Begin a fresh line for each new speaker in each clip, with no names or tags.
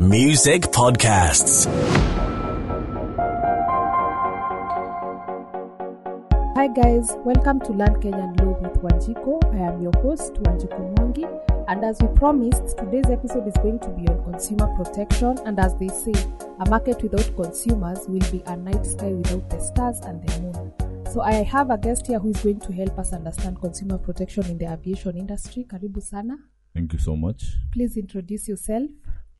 Music Podcasts.
Hi guys, welcome to Learn Kenyan Law with Wanjiku. I am your host Wanjiku Mwangi, and as we promised, today's episode is going to be on consumer protection. And as they say, a market without consumers will be a night sky without the stars and the moon. So I have a guest here who is going to help us understand consumer protection in the aviation industry. Karibu sana.
Thank you so much.
Please introduce yourself.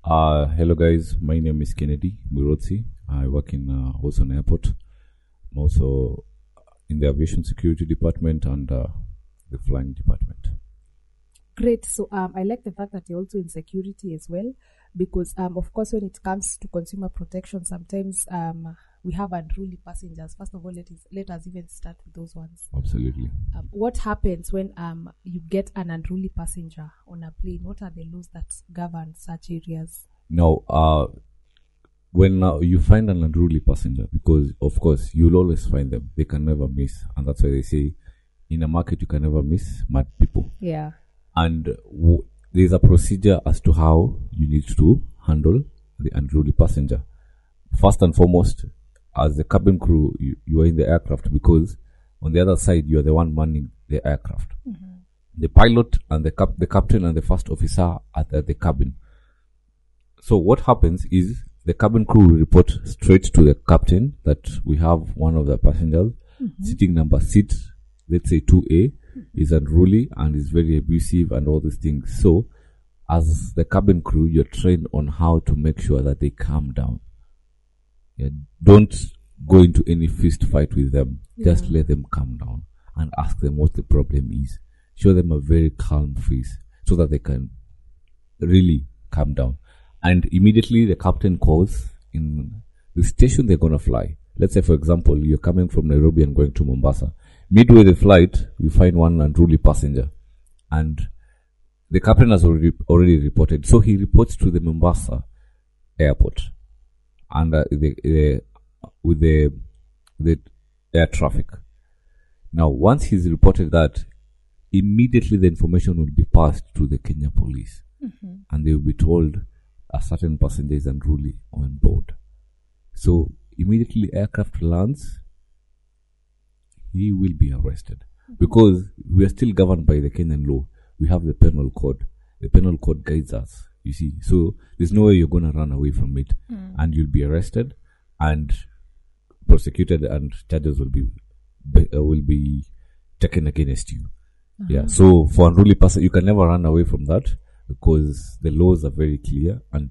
Uh, hello, guys. My name is Kennedy Mwirotsi. I work in uh, Wilson Airport. I'm also in the aviation security department and uh, the flying department.
Great. So um, I like the fact that you're also in security as well, because um, of course when it comes to consumer protection, sometimes um, we have unruly passengers. First of all, let us let us even start with those ones.
Absolutely.
Um, what happens when um you get an unruly passenger on a plane? What are the laws that govern such areas?
Now, uh, when uh, you find an unruly passenger, because of course you'll always find them, they can never miss, and that's why they say, in a market you can never miss mad people.
Yeah.
and w- there's a procedure as to how you need to handle the unruly passenger. First and foremost, as the cabin crew, you, you are in the aircraft because on the other side you are the one manning the aircraft. Mm-hmm. The pilot and the cap- the captain and the first officer are at the cabin. So what happens is the cabin crew will report straight to the captain that we have one of the passengers mm-hmm. sitting number seat, let's say 2A, mm-hmm. is unruly and is very abusive and all these things. So as the cabin crew, you're trained on how to make sure that they calm down. Yeah, don't go into any fist fight with them. Just let them calm down and ask them what the problem is. Show them a very calm face so that they can really calm down. And immediately the captain calls in the station they're going to fly. Let's say, for example, you're coming from Nairobi and going to Mombasa. Midway the flight, you find one unruly passenger and the captain has already, already reported. So he reports to the Mombasa airport and uh, the, the, with the, the air traffic. Now, once he's reported that, immediately the information will be passed to the Kenya police and they will be told a certain passenger is unruly on board. So immediately aircraft lands, he will be arrested because we are still governed by the Kenyan law. We have the penal code. The penal code guides us. You see, so there's no way you're going to run away from it, and you'll be arrested and prosecuted, and charges will be, be uh, will be taken against you. Yeah. So for unruly person, you can never run away from that because the laws are very clear, and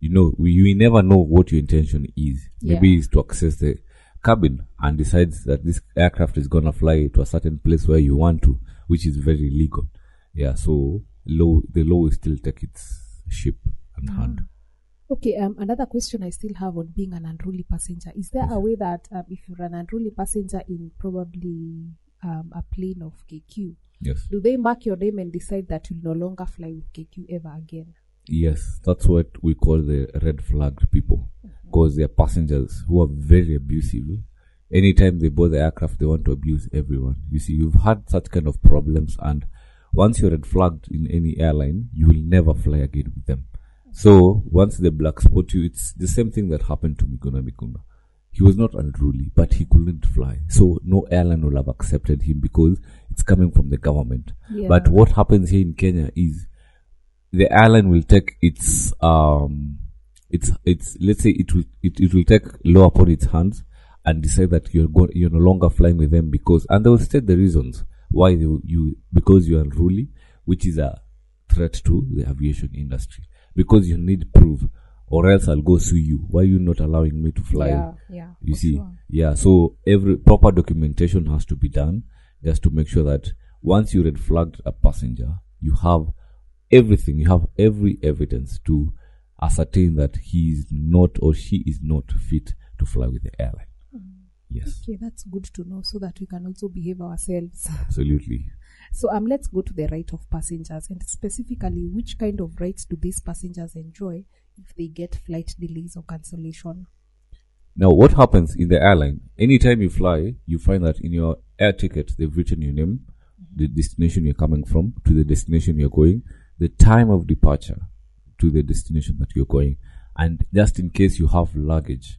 you know we, you never know what your intention is. Maybe
Yeah.
is to access the cabin and decides that this aircraft is gonna fly to a certain place where you want to, which is very legal. Yeah. So law, the law will still take its ship and hand.
Okay. Um, another question I still have on being an unruly passenger: Is there a way that um, if you're an unruly passenger in probably um, a plane of KQ,
Yes.
do they mark your name and decide that you'll no longer fly with KQ ever again?
Yes, that's what we call the red flagged people because they're passengers who are very abusive. Anytime they board the aircraft, they want to abuse everyone. You see, you've had such kind of problems, and once you're red flagged in any airline, you will never fly again with them. So once they black spot you, it's the same thing that happened to Miguna Mikuna. He was not unruly, but he couldn't fly. So no airline will have accepted him because it's coming from the government.
Yeah.
But what happens here in Kenya is the airline will take its um its its let's say it will it, it will take law upon its hands and decide that you're go, you're no longer flying with them because and they will state the reasons why they, you because you are unruly, which is a threat to the aviation industry because you need proof or else I'll go sue you. Why are you not allowing me to fly?
Yeah, yeah.
You see,
sure.
yeah. So every proper documentation has to be done just to make sure that once you red flagged a passenger, you have everything. You have every evidence to ascertain that he is not or she is not fit to fly with the airline. Yes,
Okay, that's good to know so that we can also behave ourselves.
absolutely.
So um, let's go to the right of passengers and specifically which kind of rights do these passengers enjoy if they get flight delays or cancellation?
Now, what happens in the airline? Anytime you fly, you find that in your air ticket they've written your name, the destination you're coming from, to the destination you're going, the time of departure to the destination that you're going, and just in case you have luggage,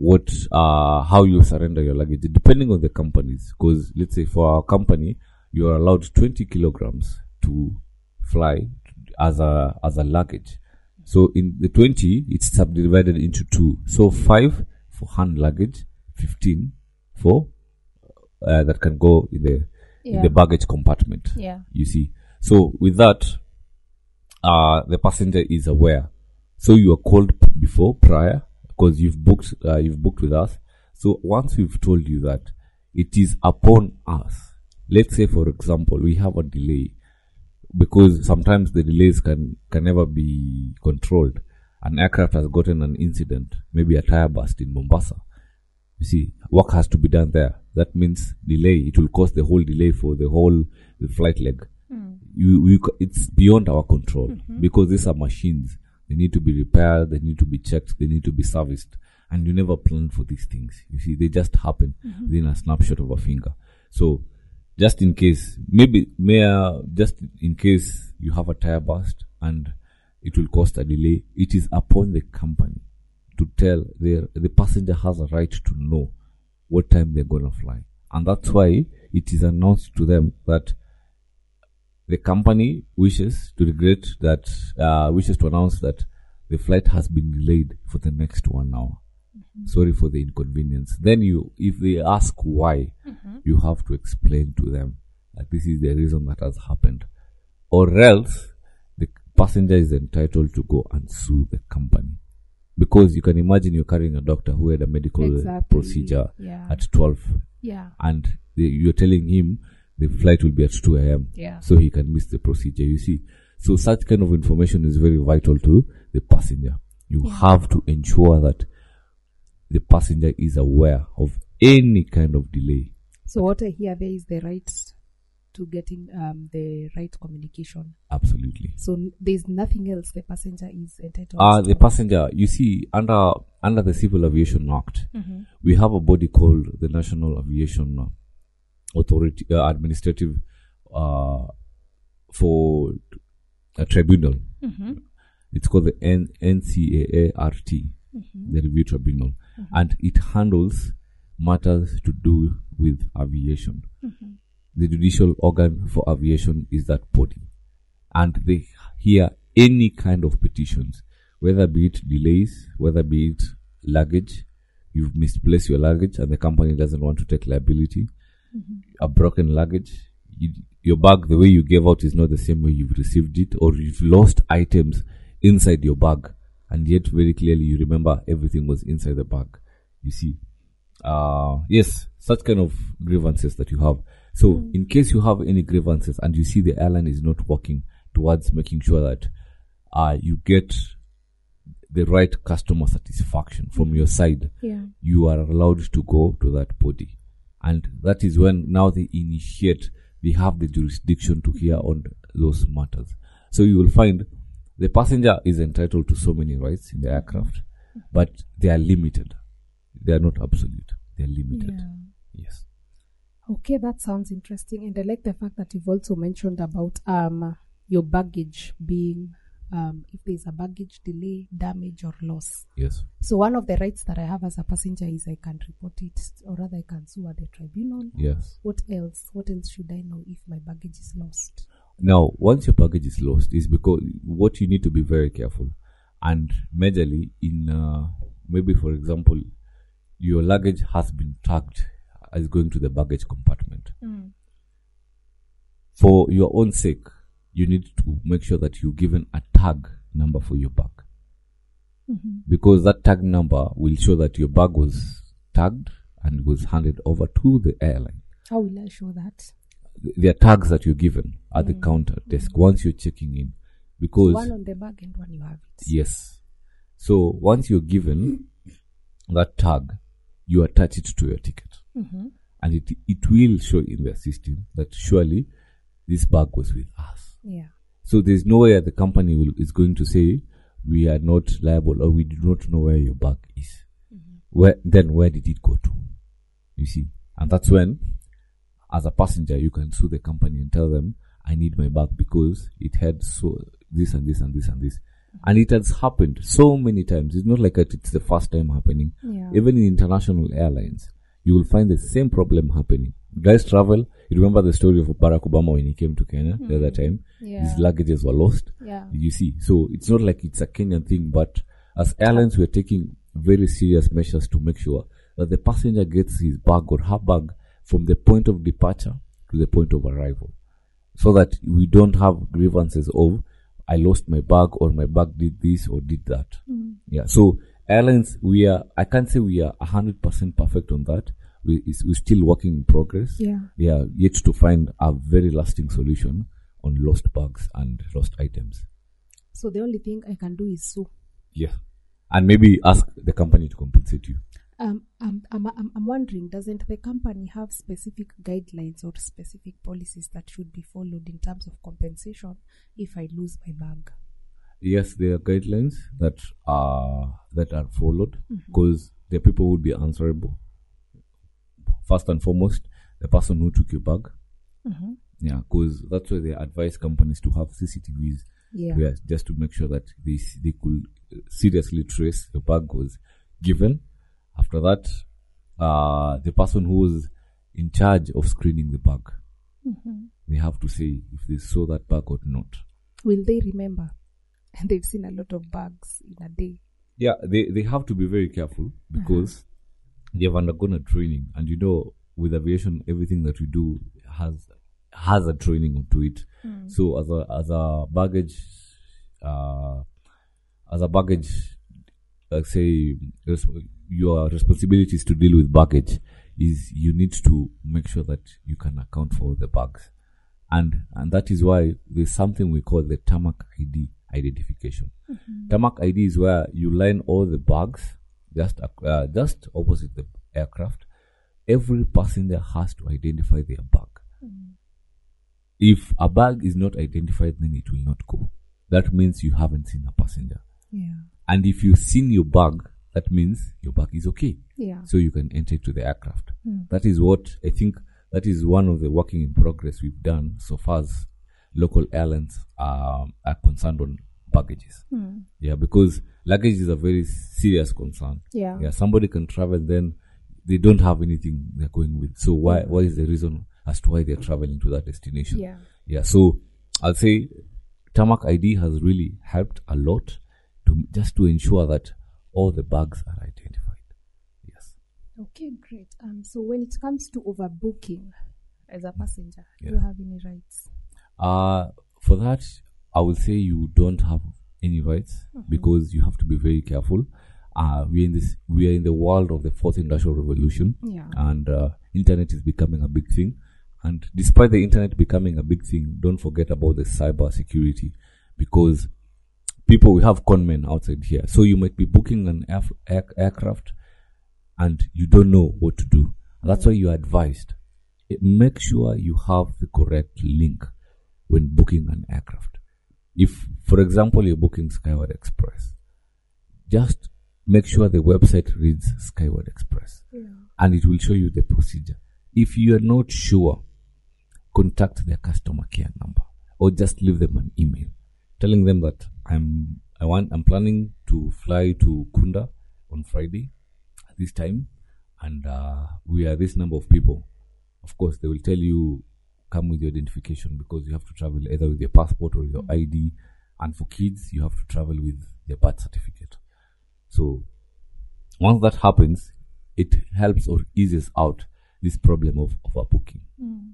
what uh how you surrender your luggage depending on the companies. Because let's say for our company, you are allowed 20 kilograms to fly as a as a luggage. So in the 20, it's subdivided into two. So five for hand luggage, 15 for uh, that can go in the in the baggage compartment.
Yeah.
You see. So with that, uh, the passenger is aware. So you are called before prior because you've booked uh, you've booked with us. So once we've told you that, it is upon us. Let's say, for example, we have a delay because sometimes the delays can can never be controlled. An aircraft has gotten an incident, maybe a tire burst in Mombasa. You see, work has to be done there. That means delay. It will cause the whole delay for the whole the flight leg. You, you, it's beyond our control because these are machines. They need to be repaired. They need to be checked. They need to be serviced. And you never plan for these things. You see, they just happen within a snapshot of a finger. So, just in case, maybe, may, uh, just in case you have a tire burst and it will cost a delay, it is upon the company to tell the the passenger has a right to know what time they're gonna fly, and that's why it is announced to them that the company wishes to regret that uh, wishes to announce that the flight has been delayed for the next one hour. Sorry for the inconvenience. Then you, if they ask why, you have to explain to them that this is the reason that has happened, or else the passenger is entitled to go and sue the company because you can imagine you're carrying a doctor who had a medical
Exactly.
procedure
Yeah.
at 12
Yeah.
and the, you're telling him the flight will be at 2 a.m.
Yeah.
so he can miss the procedure you see so such kind of information is very vital to the passenger you have to ensure that the passenger is aware of any kind of delay
So what I hear there is the right to getting um the right communication.
absolutely
So n- there's nothing else the passenger is entitled
uh
to.
the passenger you see under under the civil aviation act
Mm-hmm.
we have a body called the national aviation authority uh, administrative uh for a tribunal
Mm-hmm.
it's called the N- NCAART,
Mm-hmm.
the review tribunal, and it handles matters to do with aviation.
Mm-hmm.
The judicial organ for aviation is that body, and they hear any kind of petitions, whether be it delays, whether be it luggage, you've misplaced your luggage and the company doesn't want to take liability, a broken luggage, you, your bag, the way you gave out is not the same way you've received it, or you've lost items inside your bag, and yet very clearly you remember everything was inside the bag. You see, uh, yes, such kind of grievances that you have. So, in case you have any grievances and you see the airline is not working towards making sure that uh, you get the right customer satisfaction from your side,
Yeah.
you are allowed to go to that body. And that is when now they initiate, they have the jurisdiction to hear on those matters. So you will find the passenger is entitled to so many rights in the aircraft, but they are limited. They are not absolute. They are limited.
Yeah.
Yes.
Okay, that sounds interesting, and I like the fact that you've also mentioned about um your baggage being um if there's a baggage delay, damage, or loss.
Yes.
So one of the rights that I have as a passenger is I can report it, or rather I can sue at the tribunal.
Yes.
What else? What else should I know if my baggage is lost?
Now, once your package is lost, is because what you need to be very careful, and majorly in uh, maybe for example, your luggage has been tagged as going to the baggage compartment. For your own sake, you need to make sure that you're given a tag number for your bag, mm-hmm. because that tag number will show that your bag was tagged and was handed over to the airline.
How will I show that?
there are tags that you're given at the mm. counter mm-hmm. desk once you're checking in. Because
One on the bag and one you have it.
yes. So once you're given that tag you attach it to your ticket. Mm-hmm. And it it will show in the system that surely this bag was with us
Yeah.
so there's no way the company will, is going to say we are not liable or we do not know where your bag is mm-hmm. where then where did it go to you see and that's when as a passenger you can sue the company and tell them i need my bag because it had so this and this and this and this mm-hmm. And it has happened so many times. It's not like it's the first time happening.
Yeah.
Even in international airlines, you will find the same problem happening. Guys travel. You remember the story of Barack Obama when he came to Kenya the other hmm. time?
Yeah.
His luggages were lost.
Yeah.
You see, so it's not like it's a Kenyan thing, but as airlines, we're taking very serious measures to make sure that the passenger gets his bag or her bag from the point of departure to the point of arrival, so that we don't have grievances of I lost my bag or my bag did this or did that. Hmm. Yeah. So airlines, we are. I can't say we are hundred percent perfect on that. We is we're still working in progress.
Yeah.
We are yet to find a very lasting solution on lost bags and lost items.
So the only thing I can do is sue.
Yeah. And maybe ask the company to compensate you.
Um, I'm, I'm, I'm, I'm wondering, doesn't the company have specific guidelines or specific policies that should be followed in terms of compensation if I lose my bag?
Yes, there are guidelines that are that are followed because the people would be answerable. First and foremost, the person who took your bag. Mm-hmm. Yeah, because that's why they advise companies to have CCTVs.
Yeah.
just to make sure that they they could uh, seriously trace the bag was given. After that, uh, the person who was in charge of screening the bag, mm-hmm. they have to say if they saw that bag or not.
Will they remember? And they've seen a lot of bags in a day.
Yeah, they, they have to be very careful because uh-huh. They have undergone a training, and you know, with aviation, everything that we do has has a training to it. So as a as a baggage, uh, as a baggage, uh, say your responsibility is to deal with baggage. Is you need to make sure that you can account for the bags, and and that is why there's something we call the tarmac ID identification. Tarmac ID is where you line all the bags just uh, just opposite the aircraft. Every passenger has to identify their bag. If a bag is not identified, then it will not go. That means you haven't seen a passenger.
Yeah.
And if you've seen your bag, that means your bag is okay.
Yeah.
So you can enter to the aircraft. That is what I think that is one of the working in progress we've done so far as local airlines um, are concerned on baggages. Yeah, because luggage is a very serious concern.
Yeah.
Yeah, somebody can travel then they don't have anything they're going with. So why what is the reason as to why they're traveling to that destination?
Yeah.
Yeah, so I'll say Tarmac ID has really helped a lot to just to ensure that all the bags are identified. Yes.
Okay, great. Um, so when it comes to overbooking as a passenger, do you have any rights?
Uh for that I will say you don't have any rights because you have to be very careful. Uh we're in this we are in the world of the fourth industrial revolution.
Yeah.
and uh, internet is becoming a big thing. And despite the internet becoming a big thing, don't forget about the cyber security because people we have conmen outside here. So you might be booking an air, air, aircraft and you don't know what to do. That's why you're advised. Make sure you have the correct link when booking an aircraft. If, for example, you're booking Skyward Express, just make sure the website reads Skyward Express and it will show you the procedure. If you are not sure, contact their customer care number or just leave them an email telling them that I'm I want I'm planning to fly to Kunda on Friday at this time and uh, we are this number of people. Of course, they will tell you come with your identification because you have to travel either with your passport or your ID. And for kids, you have to travel with their birth certificate. So once that happens, it helps or eases out this problem of overbooking. Mm.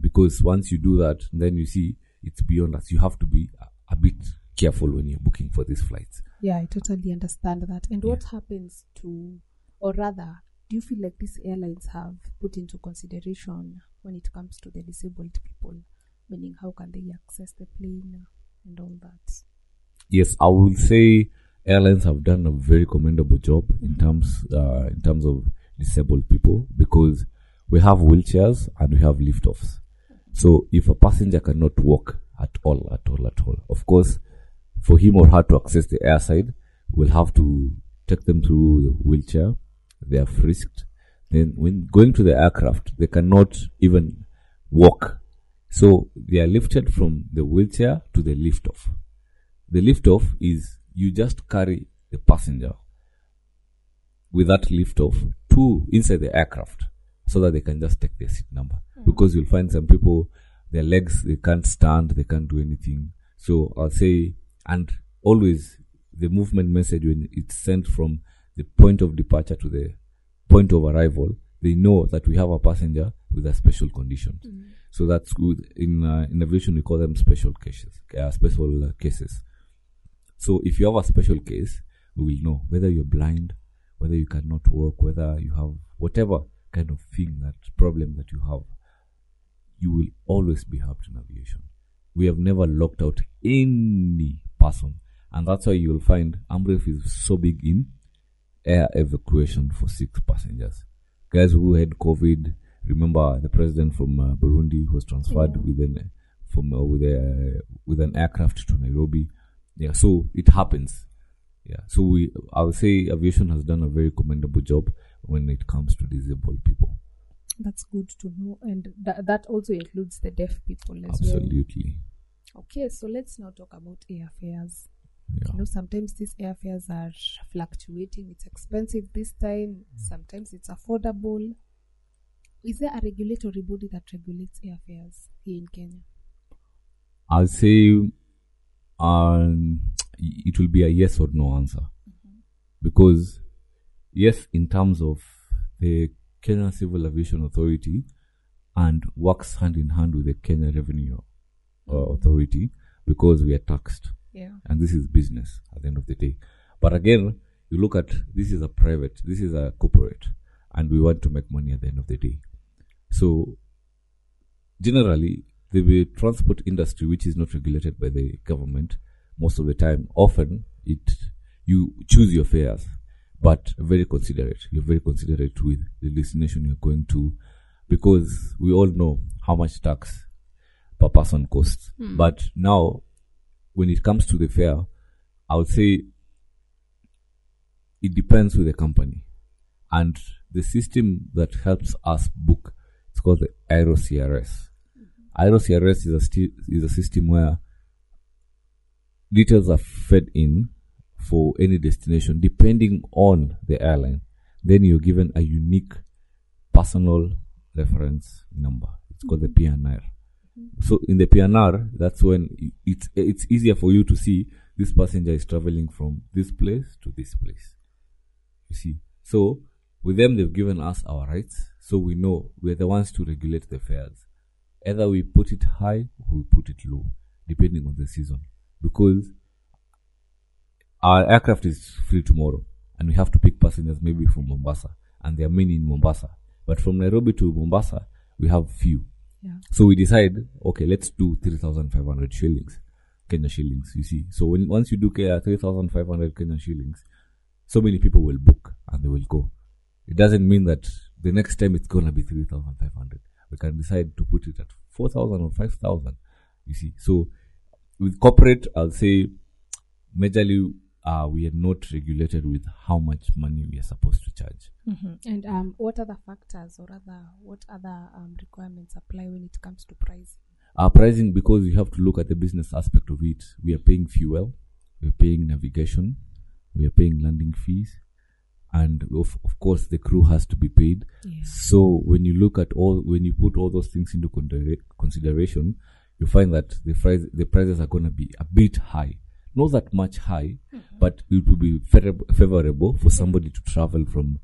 Because once you do that, then you see it's beyond us. You have to be a, a bit careful when you're booking for these flights.
Yeah, I totally understand that. And what happens to, or rather, do you feel like these airlines have put into consideration when it comes to the disabled people? Meaning, how can they access the plane and all that?
Yes, I will say airlines have done a very commendable job in terms uh, in terms of disabled people because we have wheelchairs and we have liftoffs. So if a passenger cannot walk at all, at all, at all, of course, for him or her to access the airside, we'll have to take them through the wheelchair. They are frisked. Then when going to the aircraft, they cannot even walk. So they are lifted from the wheelchair to the liftoff the lift off is you just carry the passenger with that lift off to inside the aircraft so that they can just take their seat number. Hmm. Because you'll find some people, their legs, they can't stand, they can't do anything. So I'll say, and always the movement message when it's sent from the point of departure to the point of arrival, they know that we have a passenger with a special condition. So that's good. In uh, in aviation, we call them special cases, uh, special uh, cases. So if you have a special case, we will know whether you're blind, whether you cannot walk, whether you have whatever kind of thing that problem that you have. You will always be helped in aviation. We have never locked out any person, and that's why you will find Amref is so big in air evacuation for six passengers. Guys who had COVID, remember the president from uh, Burundi was transferred with an from uh, with a with an aircraft to Nairobi. Yeah, so it happens. Yeah, so we I would say aviation has done a very commendable job when it comes to disabled people.
That's good to know, and tha- that also includes the deaf people as
Absolutely.
well. Absolutely. Okay, so let's now talk about airfares.
Yeah.
You know, sometimes these airfares are fluctuating. It's expensive this time. Sometimes it's affordable. Is there a regulatory body that regulates airfares here in Kenya?
I'll say um, it will be a yes or no answer. Because, yes, in terms of the Kenya Civil Aviation Authority and works hand in hand with the Kenya Revenue uh, Authority because we are taxed.
Yeah.
and this is business at the end of the day. But again, you look at this is a private, this is a corporate, and we want to make money at the end of the day. So, generally, the transport industry, which is not regulated by the government, most of the time, often it you choose your fares, but very considerate. You're very considerate with the destination you're going to, because we all know how much tax per person costs. Hmm. But now when it comes to the fare, I would say it depends with the company. And the system that helps us book, it's called the Aero CRS. Aero CRS is a, sti- is a system where details are fed in for any destination depending on the airline. Then you're given a unique personal reference number. It's called the PNR. So in the PNR, that's when it's it's easier for you to see this passenger is traveling from this place to this place. You see, so with them they've given us our rights, so we know we're the ones to regulate the fares. Either we put it high or we put it low, depending on the season, because our aircraft is free tomorrow, and we have to pick passengers maybe from Mombasa, and there are many in Mombasa. But from Nairobi to Mombasa, we have few. So we decide, okay, let's do 3,500 shillings, Kenya shillings, you see. So when once you do uh, 3,500 Kenya shillings, so many people will book and they will go. It doesn't mean that the next time it's going to be 3,500. We can decide to put it at 4,000 or 5,000, you see. So with corporate, I'll say majorly uh, we are not regulated with how much money we are supposed to charge.
hmm And um, what other factors or other what other um, requirements apply when it comes to pricing?
Our pricing, because you have to look at the business aspect of it, we are paying fuel, we're paying navigation, we are paying landing fees, and of, of course the crew has to be paid.
Yeah.
So when you look at all, when you put all those things into considera- consideration, you find that the price, the prices are going to be a bit high. Not that much high, but it will be favorable, for somebody to travel from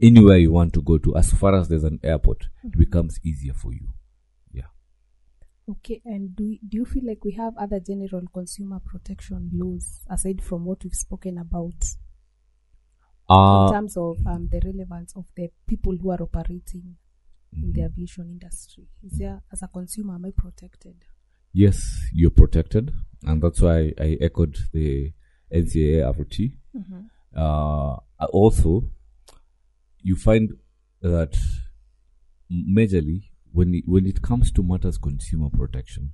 anywhere you want to go to. As far as there's an airport, it becomes easier for you. Yeah.
Okay, and do do you feel like we have other general consumer protection laws aside from what we've spoken about in
Uh,
terms of um, the relevance of the people who are operating in the aviation industry? Is there, as a consumer, am I protected?
Yes, you're protected, and that's why I echoed the NCAART. Uh, also, you find that majorly when it, when it comes to matters consumer protection,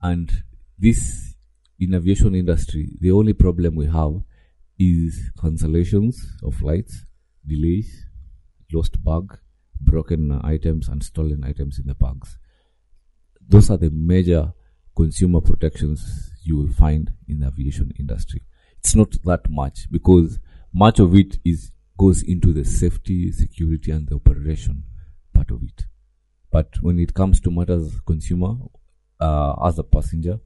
and this in aviation industry, the only problem we have is cancellations of flights, delays, lost bag, broken items, and stolen items in the bags those are the major consumer protections you will find in the aviation industry. It's not that much because much of it is goes into the safety, security, and the operation part of it. But when it comes to matters consumer, uh, as a passenger,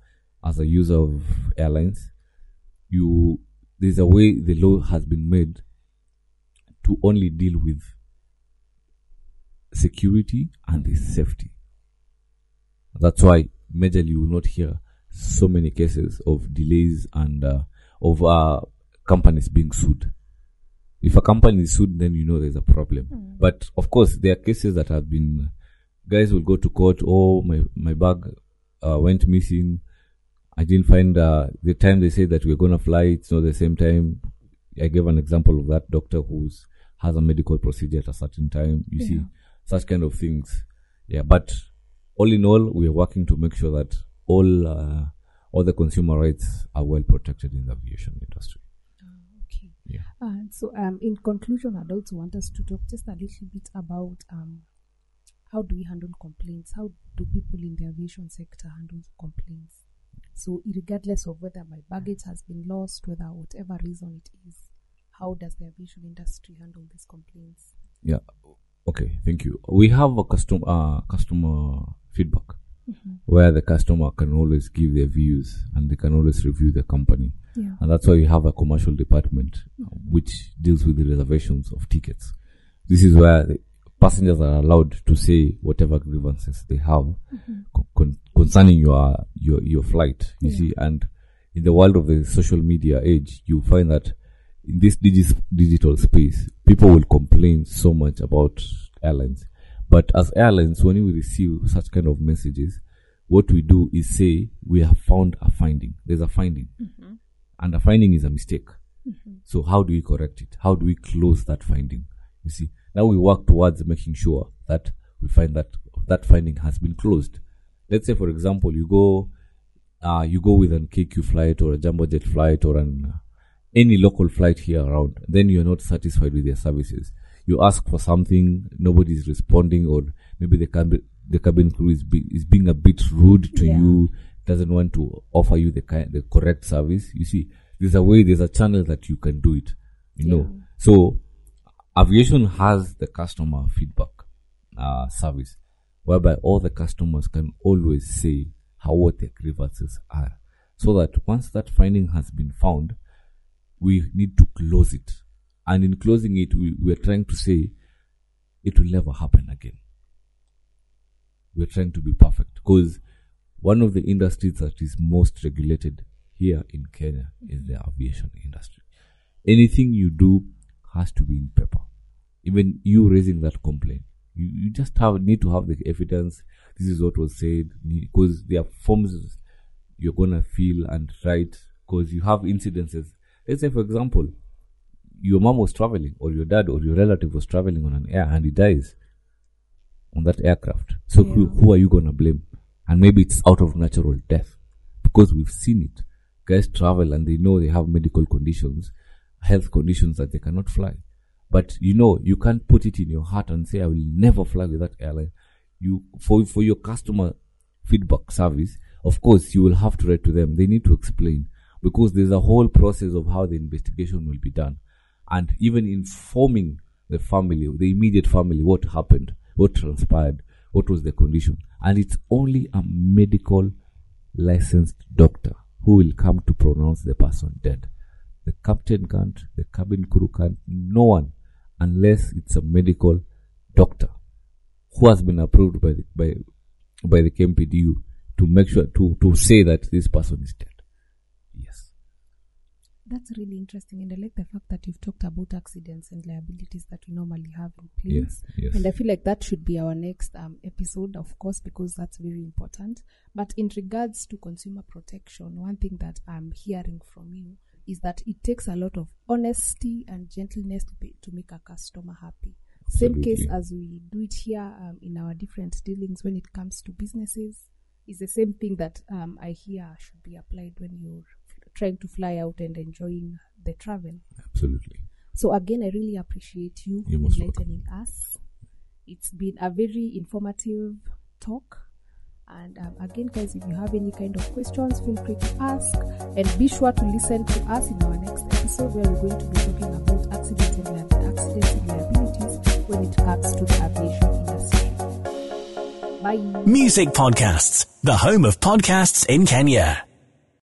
as a user of airlines, you there's a way the law has been made to only deal with security and the safety. That's why majorly you will not hear so many cases of delays and uh, of uh, companies being sued. If a company is sued, then you know there's a problem. But of course, there are cases that have been guys will go to court. Oh, my my bag uh, went missing. I didn't find uh, the time they say that we're gonna fly. It's not the same time. I gave an example of that doctor who's has a medical procedure at a certain time. You see, such kind of things. Yeah, but all in all, we are working to make sure that all uh, all the consumer rights are well protected in the aviation industry.
Okay.
Yeah.
Uh, so, um, in conclusion, I'd also want us to talk just a little bit about um, how do we handle complaints? How do people in the aviation sector handle complaints? So, regardless of whether my baggage has been lost, whether whatever reason it is, how does the aviation industry handle these complaints?
Yeah. Okay. Thank you. We have a custom uh, customer feedback where the customer can always give their views and they can always review the company.
Yeah.
And that's why we have a commercial department uh, which deals with the reservations of tickets. This is where the passengers are allowed to say whatever grievances they have con- con- concerning your, your, your flight. You see, and in the world of the social media age, you find that in this digi- digital space, people will complain so much about airlines. But as airlines, when we receive such kind of messages, what we do is say we have found a finding. There's a finding, and a finding is a mistake. So how do we correct it? How do we close that finding? You see, now we work towards making sure that we find that that finding has been closed. Let's say, for example, you go, uh, you go with an KQ flight or a jumbo jet flight or an any local flight here around. Then you're not satisfied with their services. You ask for something, nobody is responding, or maybe the cabin the cabin crew is be, is being a bit rude to
Yeah.
you, doesn't want to offer you the kind the correct service. You see, there's a way, there's a channel that you can do it. You know, so aviation has the customer feedback uh, service whereby all the customers can always say how what their grievances are so that once that finding has been found we need to close it and in closing it we, we are trying to say it will never happen again we're trying to be perfect because one of the industries that is most regulated here in Kenya is the aviation industry. Anything you do has to be in paper. Even you raising that complaint, you, you just have need to have the evidence. This is what was said because there are forms you're gonna fill and write because you have incidences. Let's say, for example, your mom was traveling, or your dad, or your relative was traveling on an air, and he dies on that aircraft. So who, who are you gonna blame? And maybe it's out of natural death because we've seen it. Guys travel and they know they have medical conditions, health conditions that they cannot fly. But you know, you can't put it in your heart and say, I will never fly with that airline. You, for, for your customer feedback service, of course, you will have to write to them. They need to explain because there's a whole process of how the investigation will be done. And even informing the family, the immediate family, what happened, what transpired, what was the condition. And it's only a medical licensed doctor who will come to pronounce the person dead. The captain can't, the cabin crew can't, no one, unless it's a medical doctor who has been approved by the, by, by the KMPDU to make sure, to, to say that this person is dead.
That's really interesting, and I like the fact that you've talked about accidents and liabilities that we normally have in place.
Yes, yes.
And I feel like that should be our next um, episode, of course, because that's very important. But in regards to consumer protection, one thing that I'm hearing from you is that it takes a lot of honesty and gentleness to, be, to make a customer happy. Same case as we do it here um, in our different dealings when it comes to businesses. Is the same thing that um, I hear should be applied when you're trying to fly out and enjoying the travel.
Absolutely.
So again, I really appreciate you
You're welcome.
enlightening us. It's been a very informative talk, And um, again, guys, if you have any kind of questions, feel free to ask. And be sure to listen to us in our next episode where we're going to be talking about accidents and, li- accidents and liabilities when it comes to the aviation industry. Bye.
Music Podcasts, the home of podcasts in Kenya.